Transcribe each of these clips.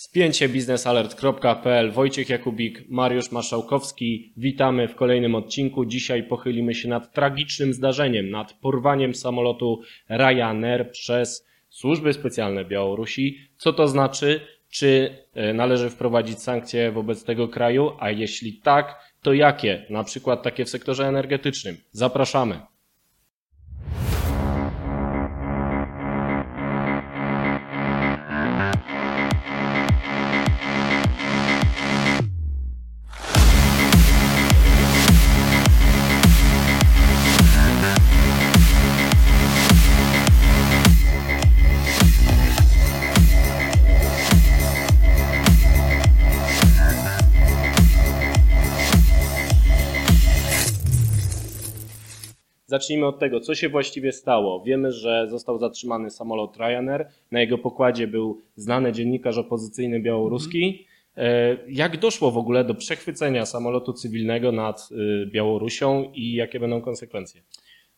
Spięcie biznesalert.pl, Wojciech Jakubik, Mariusz Maszałkowski. Witamy w kolejnym odcinku. Dzisiaj pochylimy się nad tragicznym zdarzeniem, nad porwaniem samolotu Ryanair przez służby specjalne Białorusi. Co to znaczy? Czy e, należy wprowadzić sankcje wobec tego kraju? A jeśli tak, to jakie? Na przykład takie w sektorze energetycznym. Zapraszamy. Zacznijmy od tego, co się właściwie stało. Wiemy, że został zatrzymany samolot Ryanair. Na jego pokładzie był znany dziennikarz opozycyjny białoruski. E, Jak doszło w ogóle do przechwycenia samolotu cywilnego nad y, Białorusią i jakie będą konsekwencje?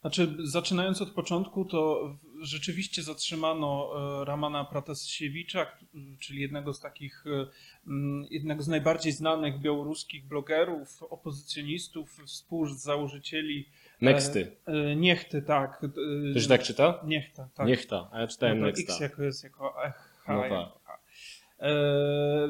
Znaczy, zaczynając od początku, to rzeczywiście zatrzymano e, Ramana Pratasiewicza, czyli jednego z takich, e, jednego z najbardziej znanych białoruskich blogerów, opozycjonistów, współzałożycieli Nexty. e, e, Niechty, tak. To się tak czyta? Niechta, tak. Niechta, a ja czytałem no Nexta. X jako jest jako H. No tak. E,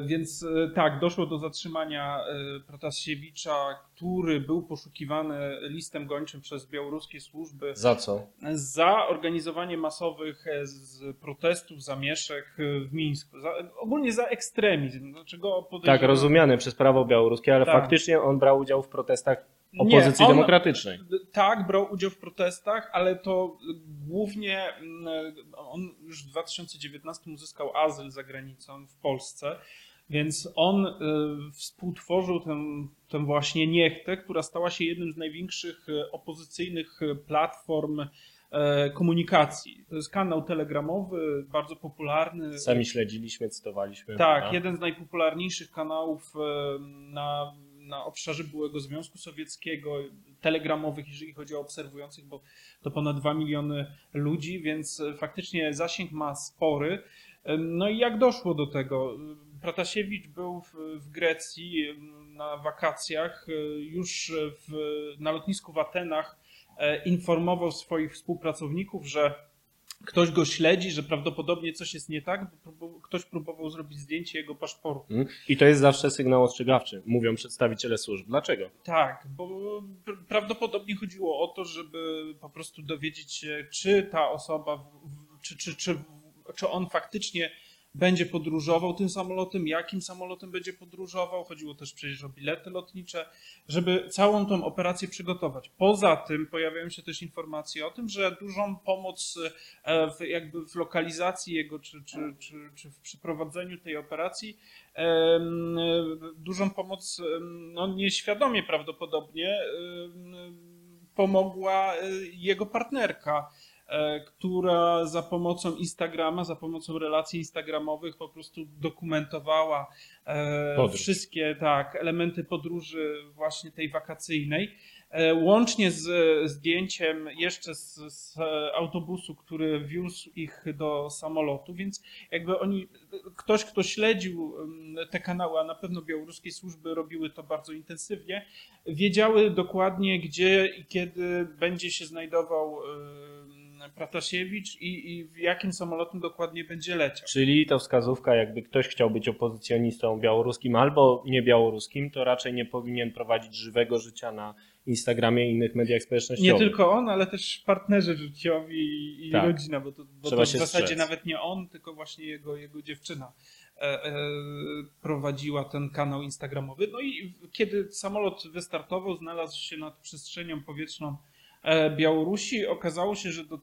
więc tak, doszło do zatrzymania Protasiewicza, który był poszukiwany listem gończym przez białoruskie służby Za co? za organizowanie masowych e, z protestów, zamieszek e, w Mińsku. Za, ogólnie za ekstremizm. Dlaczego podejrzewam? Tak, rozumiany przez prawo białoruskie, ale Tak. faktycznie on brał udział w protestach Nie, opozycji on- demokratycznej. Tak, brał udział w protestach, ale to głównie mm, on już w 2019 uzyskał azyl za granicą w Polsce, więc on y, współtworzył tę, tę właśnie niechtę, która stała się jednym z największych y, opozycyjnych y, platform e, komunikacji. To jest kanał telegramowy, bardzo popularny. Sami śledziliśmy, cytowaliśmy. Tak, prawda? jeden z najpopularniejszych kanałów e, na, na obszarze byłego Związku Sowieckiego, telegramowych, jeżeli chodzi o obserwujących, bo to ponad 2 miliony ludzi, więc e, faktycznie zasięg ma spory. E, No i jak doszło do tego? Pratasiewicz był w, w Grecji na wakacjach, e, już w, na lotnisku w Atenach e, informował swoich współpracowników, że ktoś go śledzi, że prawdopodobnie coś jest nie tak, bo ktoś próbował zrobić zdjęcie jego paszportu. Mm. I to jest zawsze sygnał ostrzegawczy, mówią przedstawiciele służb. Dlaczego? Tak, bo pr- prawdopodobnie chodziło o to, żeby po prostu dowiedzieć się, czy ta osoba, czy, czy, czy, czy on faktycznie będzie podróżował tym samolotem, jakim samolotem będzie podróżował. Chodziło też przecież o bilety lotnicze, żeby całą tą operację przygotować. Poza tym pojawiają się też informacje o tym, że dużą pomoc e, w, jakby w lokalizacji jego, czy, czy, czy, czy w przeprowadzeniu tej operacji dużą pomoc, no nieświadomie prawdopodobnie, pomogła e, jego partnerka, która za pomocą Instagrama, za pomocą relacji instagramowych po prostu dokumentowała e, Podróż. wszystkie tak, elementy podróży właśnie tej wakacyjnej. E, Łącznie z zdjęciem jeszcze z, z autobusu, który wiózł ich do samolotu, więc jakby oni, ktoś, kto śledził em, te kanały, a na pewno białoruskie służby robiły to bardzo intensywnie, wiedziały dokładnie, gdzie i kiedy będzie się znajdował em, Pratasiewicz i, i w jakim samolotem dokładnie będzie leciał. Czyli to wskazówka, jakby ktoś chciał być opozycjonistą białoruskim albo nie białoruskim, to raczej nie powinien prowadzić żywego życia na Instagramie i innych mediach Nie społecznościowych. tylko on, ale też partnerzy życiowi i, Tak. rodzina, bo to, bo to w zasadzie strzec. nawet nie on, tylko właśnie jego, jego dziewczyna e, e, prowadziła ten kanał instagramowy. No i kiedy samolot wystartował, znalazł się nad przestrzenią powietrzną e, Białorusi, okazało się, że do,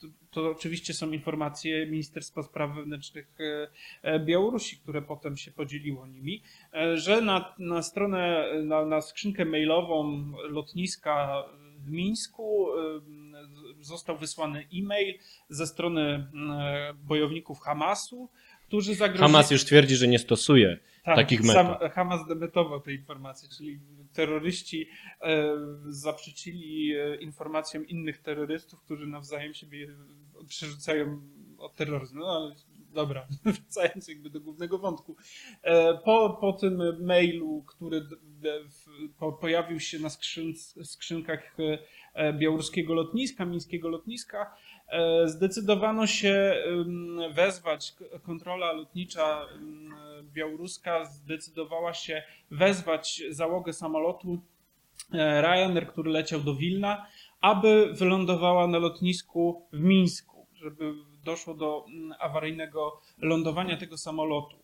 to, to oczywiście są informacje Ministerstwa Spraw Wewnętrznych e, e, Białorusi, które potem się podzieliło nimi, e, że na, na stronę, na, na skrzynkę mailową lotniska w Mińsku został wysłany e-mail ze strony bojowników Hamasu, którzy zagrozili... Hamas już twierdzi, że nie stosuje. Tak, takich sam metod. Hamas demetował te informacje, czyli terroryści e, zaprzeczyli e, informacjom innych terrorystów, którzy nawzajem siebie przerzucają o terroryzm. No ale dobra, wracając jakby do głównego wątku. E, Po, po tym mailu, który pojawił się na skrzyn, skrzynkach białoruskiego lotniska, mińskiego lotniska, zdecydowano się wezwać, kontrola lotnicza białoruska zdecydowała się wezwać załogę samolotu e, Ryanair, który leciał do Wilna, aby wylądowała na lotnisku w Mińsku, żeby doszło do mm, awaryjnego lądowania tego samolotu.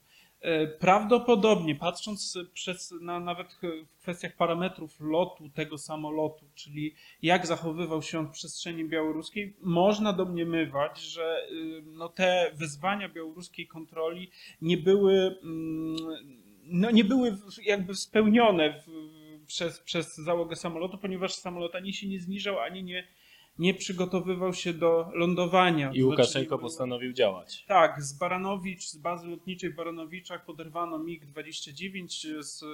E, Prawdopodobnie, patrząc przez, na, nawet w kwestiach parametrów lotu tego samolotu, czyli jak zachowywał się on w przestrzeni białoruskiej, można domniemywać, że y, no, te wezwania białoruskiej kontroli nie były, mm, no, nie były jakby spełnione w, przez, przez załogę samolotu, ponieważ samolot ani się nie zniżał, ani nie, nie przygotowywał się do lądowania. I Łukaszenko znaczy, postanowił działać. tak, z Baranowicz, z bazy lotniczej w Baranowiczach poderwano MiG-29, z,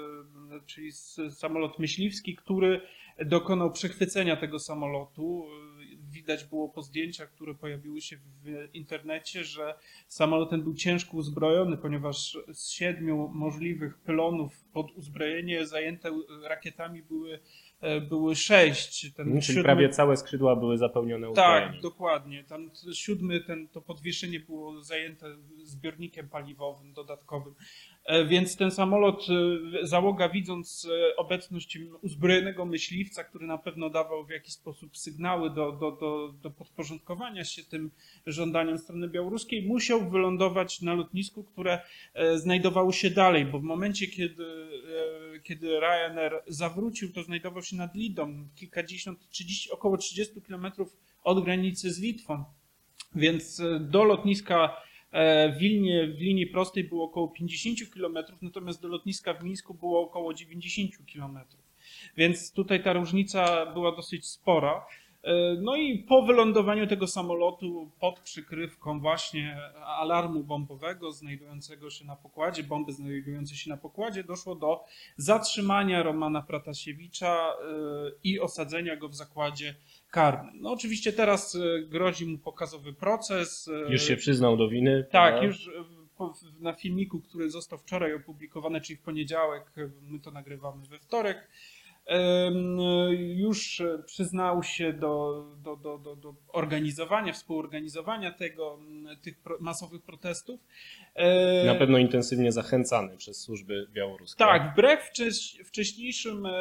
czyli z, samolot myśliwski, który dokonał przechwycenia tego samolotu. Widać było po zdjęciach, które pojawiły się w internecie, że samolot ten był ciężko uzbrojony, ponieważ z siedmiu możliwych pylonów pod uzbrojenie zajęte rakietami były, były sześć. Ten Czyli siódmy- prawie całe skrzydła były zapełnione uzbrojeniem. tak, dokładnie. Tam siódmy, ten, to podwieszenie było zajęte zbiornikiem paliwowym dodatkowym. E, Więc ten samolot, e, załoga widząc e, obecność uzbrojonego myśliwca, który na pewno dawał w jakiś sposób sygnały do, do, do, do podporządkowania się tym żądaniem strony białoruskiej, musiał wylądować na lotnisku, które e, znajdowało się dalej, bo w momencie, kiedy, e, kiedy Ryanair zawrócił, to znajdował się nad Lidą, kilkadziesiąt, 30, około 30 kilometrów od granicy z Litwą. Więc e, do lotniska e, w Wilnie w linii prostej było około 50 km, natomiast do lotniska w Mińsku było około 90 km. Więc tutaj ta różnica była dosyć spora. E, No i po wylądowaniu tego samolotu pod przykrywką właśnie alarmu bombowego znajdującego się na pokładzie, bomby znajdującej się na pokładzie, doszło do zatrzymania Romana Pratasiewicza e, i osadzenia go w zakładzie karnym. No oczywiście teraz e, grozi mu pokazowy proces. Już się przyznał do winy. tak, prawda? już na filmiku, który został wczoraj opublikowany, czyli w poniedziałek, my to nagrywamy we wtorek, już przyznał się do, do, do, do, do organizowania, współorganizowania tego, m, tych masowych protestów. Na pewno intensywnie zachęcany przez służby białoruskie. tak, wbrew wcześ- wcześniejszym e,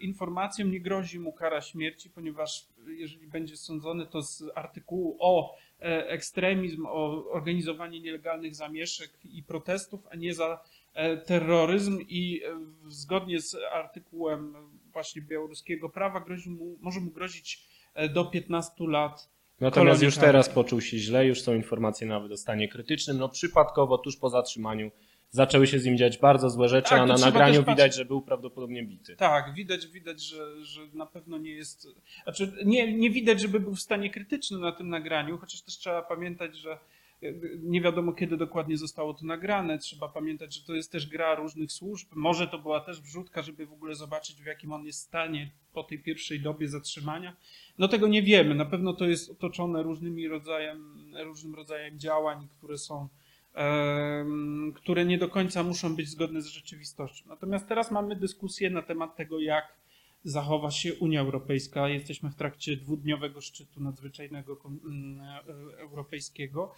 informacjom nie grozi mu kara śmierci, ponieważ jeżeli będzie sądzony, to z artykułu o e, ekstremizm, o organizowanie nielegalnych zamieszek i protestów, a nie za e, terroryzm i zgodnie z artykułem właśnie białoruskiego prawa grozi mu, może mu grozić e, do 15 lat Natomiast już teraz poczuł się źle, już są informacje nawet o stanie krytycznym. No przypadkowo, tuż po zatrzymaniu, zaczęły się z nim dziać bardzo złe rzeczy, Tak, a na nagraniu widać, że był prawdopodobnie bity. Tak, widać, widać, że, że na pewno nie jest. Znaczy, nie, nie widać, żeby był w stanie krytycznym na tym nagraniu, chociaż też trzeba pamiętać, że nie wiadomo kiedy dokładnie zostało to nagrane. Trzeba pamiętać, że to jest też gra różnych służb. Może to była też wrzutka, żeby w ogóle zobaczyć, w jakim on jest stanie po tej pierwszej dobie zatrzymania. No tego nie wiemy. Na pewno to jest otoczone różnymi rodzajem, różnym rodzajem działań, które są które nie do końca muszą być zgodne z rzeczywistością. Natomiast teraz mamy dyskusję na temat tego, jak zachowa się Unia Europejska. Jesteśmy w trakcie dwudniowego szczytu nadzwyczajnego mm, e, europejskiego.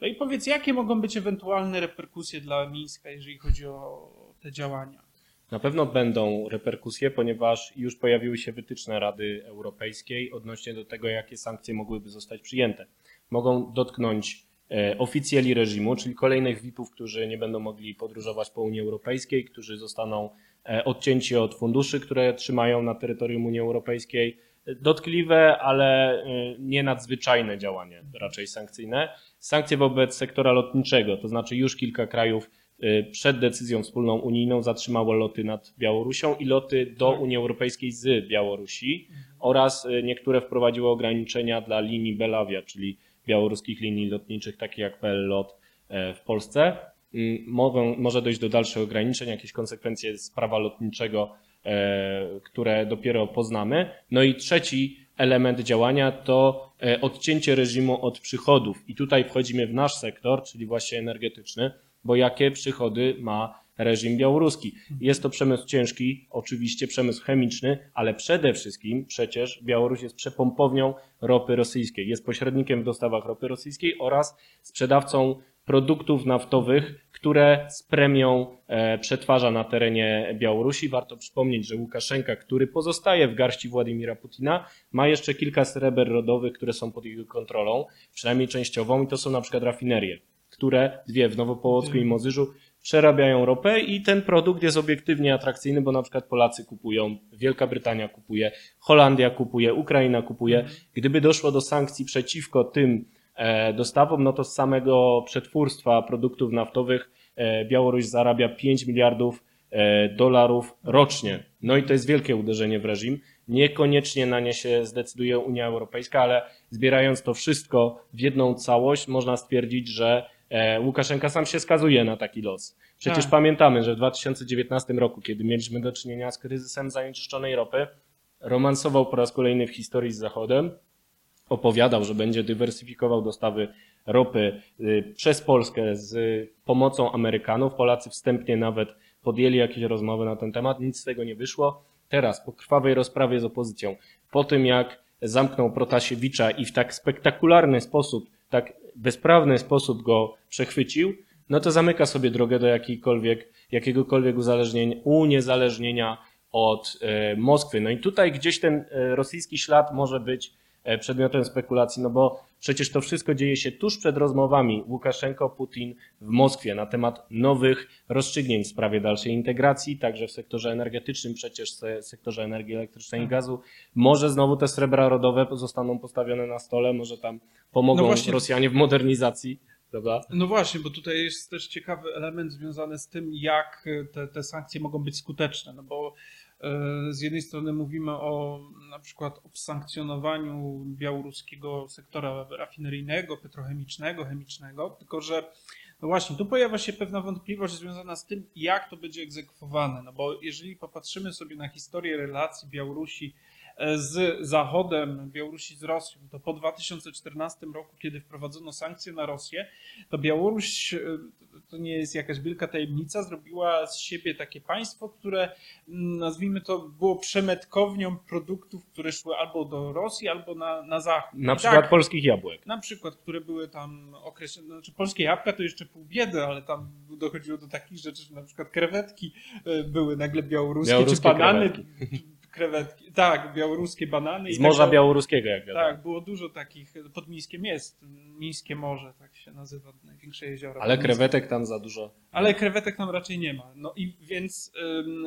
No i powiedz, jakie mogą być ewentualne reperkusje dla Mińska, jeżeli chodzi o te działania? Na pewno będą reperkusje, ponieważ już pojawiły się wytyczne Rady Europejskiej odnośnie do tego, jakie sankcje mogłyby zostać przyjęte. Mogą dotknąć e, oficjeli reżimu, czyli kolejnych VIP-ów, którzy nie będą mogli podróżować po Unii Europejskiej, którzy zostaną e, odcięci od funduszy, które trzymają na terytorium Unii Europejskiej. Dotkliwe, ale e, nie nadzwyczajne działanie, raczej sankcyjne. Sankcje wobec sektora lotniczego, to znaczy już kilka krajów y, przed decyzją wspólną unijną zatrzymało loty nad Białorusią i loty do Tak. Unii Europejskiej z Białorusi oraz y, niektóre wprowadziły ograniczenia dla linii Belawia, czyli białoruskich linii lotniczych, takich jak PL Lot e, w Polsce. Mm, Mogą, może dojść do dalszych ograniczeń, jakieś konsekwencje z prawa lotniczego, e, które dopiero poznamy. No i trzeci element działania to e, odcięcie reżimu od przychodów. I tutaj wchodzimy w nasz sektor, czyli właśnie energetyczny, bo jakie przychody ma reżim białoruski? Jest to przemysł ciężki, oczywiście przemysł chemiczny, ale przede wszystkim przecież Białoruś jest przepompownią ropy rosyjskiej, jest pośrednikiem w dostawach ropy rosyjskiej oraz sprzedawcą produktów naftowych, które z premią e, przetwarza na terenie Białorusi. Warto przypomnieć, że Łukaszenka, który pozostaje w garści Władimira Putina, ma jeszcze kilka sreber rodowych, które są pod jego kontrolą, przynajmniej częściową, i to są na przykład rafinerie, które dwie w Nowopołocku i Mozyżu przerabiają ropę i ten produkt jest obiektywnie atrakcyjny, bo na przykład Polacy kupują, Wielka Brytania kupuje, Holandia kupuje, Ukraina kupuje. Gdyby doszło do sankcji przeciwko tym dostawom, no to z samego przetwórstwa produktów naftowych e, Białoruś zarabia 5 miliardów e, dolarów rocznie. No i to jest wielkie uderzenie w reżim. Niekoniecznie na nie się zdecyduje Unia Europejska, ale zbierając to wszystko w jedną całość, można stwierdzić, że e, Łukaszenka sam się skazuje na taki los. Przecież Tak. pamiętamy, że w 2019 roku, kiedy mieliśmy do czynienia z kryzysem zanieczyszczonej ropy, romansował po raz kolejny w historii z Zachodem, opowiadał, że będzie dywersyfikował dostawy ropy y, przez Polskę z pomocą Amerykanów. Polacy wstępnie nawet podjęli jakieś rozmowy na ten temat, nic z tego nie wyszło. Teraz, po krwawej rozprawie z opozycją, po tym jak zamknął Protasiewicza i w tak spektakularny sposób, tak bezprawny sposób go przechwycił, no to zamyka sobie drogę do jakiejkolwiek, jakiegokolwiek uzależnienia, uniezależnienia od e, Moskwy. No i tutaj gdzieś ten e, rosyjski ślad może być przedmiotem spekulacji, no bo przecież to wszystko dzieje się tuż przed rozmowami Łukaszenko-Putin w Moskwie na temat nowych rozstrzygnięć w sprawie dalszej integracji, także w sektorze energetycznym, przecież w sektorze energii elektrycznej i gazu. Może znowu te srebra rodowe zostaną postawione na stole, może tam pomogą No właśnie- Rosjanie w modernizacji, prawda? No właśnie, bo tutaj jest też ciekawy element związany z tym, jak te, te sankcje mogą być skuteczne. No bo e, z jednej strony mówimy o na przykład o sankcjonowaniu białoruskiego sektora rafineryjnego, petrochemicznego, chemicznego, tylko że no właśnie, tu pojawia się pewna wątpliwość związana z tym, jak to będzie egzekwowane. No bo jeżeli popatrzymy sobie na historię relacji Białorusi e, z Zachodem, Białorusi z Rosją, to po 2014 roku, kiedy wprowadzono sankcje na Rosję, to Białoruś, e, to nie jest jakaś wielka tajemnica, zrobiła z siebie takie państwo, które mm, nazwijmy to było przemetkownią produktów, które szły albo do Rosji, albo na, na Zachód. Na I przykład tak, polskich jabłek. na przykład, które były tam określone, znaczy polskie jabłka to jeszcze pół biedy, ale tam dochodziło do takich rzeczy, że na przykład krewetki e, były nagle białoruskie, Białoruskie czy banany, krewetki. krewetki. Tak, białoruskie banany. i Z tak Morza. Białoruskiego, jak wiadomo. Tak, było dużo takich, pod Mińskiem jest, Mińskie Morze, tak się nazywa, największe jezioro. Ale Mińskie. krewetek tam za dużo. Ale krewetek tam raczej nie ma. No i więc ym,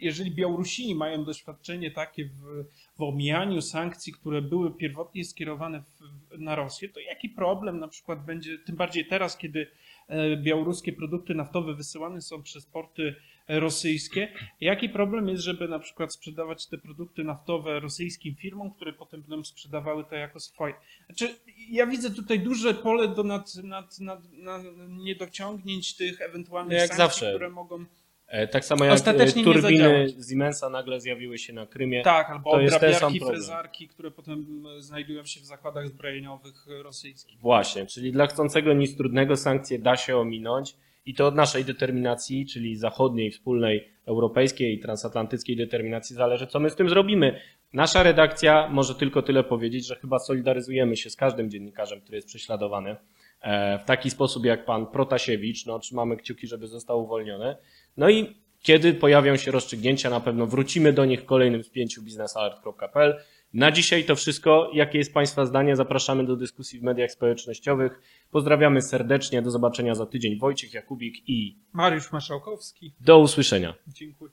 jeżeli Białorusini mają doświadczenie takie w, w omijaniu sankcji, które były pierwotnie skierowane w, na Rosję, to jaki problem na przykład będzie, tym bardziej teraz, kiedy e, białoruskie produkty naftowe wysyłane są przez porty rosyjskie, jaki problem jest, żeby na przykład sprzedawać te produkty naftowe rosyjskim firmom, które potem będą sprzedawały to jako swoje. Znaczy, ja widzę tutaj duże pole do nad, nad, nad, nad niedociągnięć tych ewentualnych jak sankcji, zawsze. które mogą... E, Tak samo jak e, turbiny. Siemensa nagle zjawiły się na Krymie. Tak, albo to jest ten sam obrabiarki, problem. frezarki, które potem e, znajdują się w zakładach zbrojeniowych rosyjskich. Właśnie, czyli dla chcącego nic trudnego sankcje da się ominąć i to od naszej determinacji, czyli zachodniej, wspólnej, europejskiej transatlantyckiej determinacji zależy, co my z tym zrobimy. Nasza redakcja może tylko tyle powiedzieć, że chyba solidaryzujemy się z każdym dziennikarzem, który jest prześladowany e, w taki sposób jak pan Protasiewicz. No, trzymamy kciuki, żeby został uwolniony. No i kiedy pojawią się rozstrzygnięcia, na pewno wrócimy do nich w kolejnym spięciu biznesalert.pl. Na dzisiaj to wszystko. Jakie jest Państwa zdanie? Zapraszamy do dyskusji w mediach społecznościowych. Pozdrawiamy serdecznie. Do zobaczenia za tydzień. Wojciech Jakubik i Mariusz Maszałkowski, do usłyszenia. dziękuję.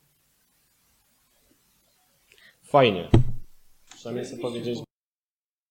Fajnie. Przynajmniej sobie powiedzieć.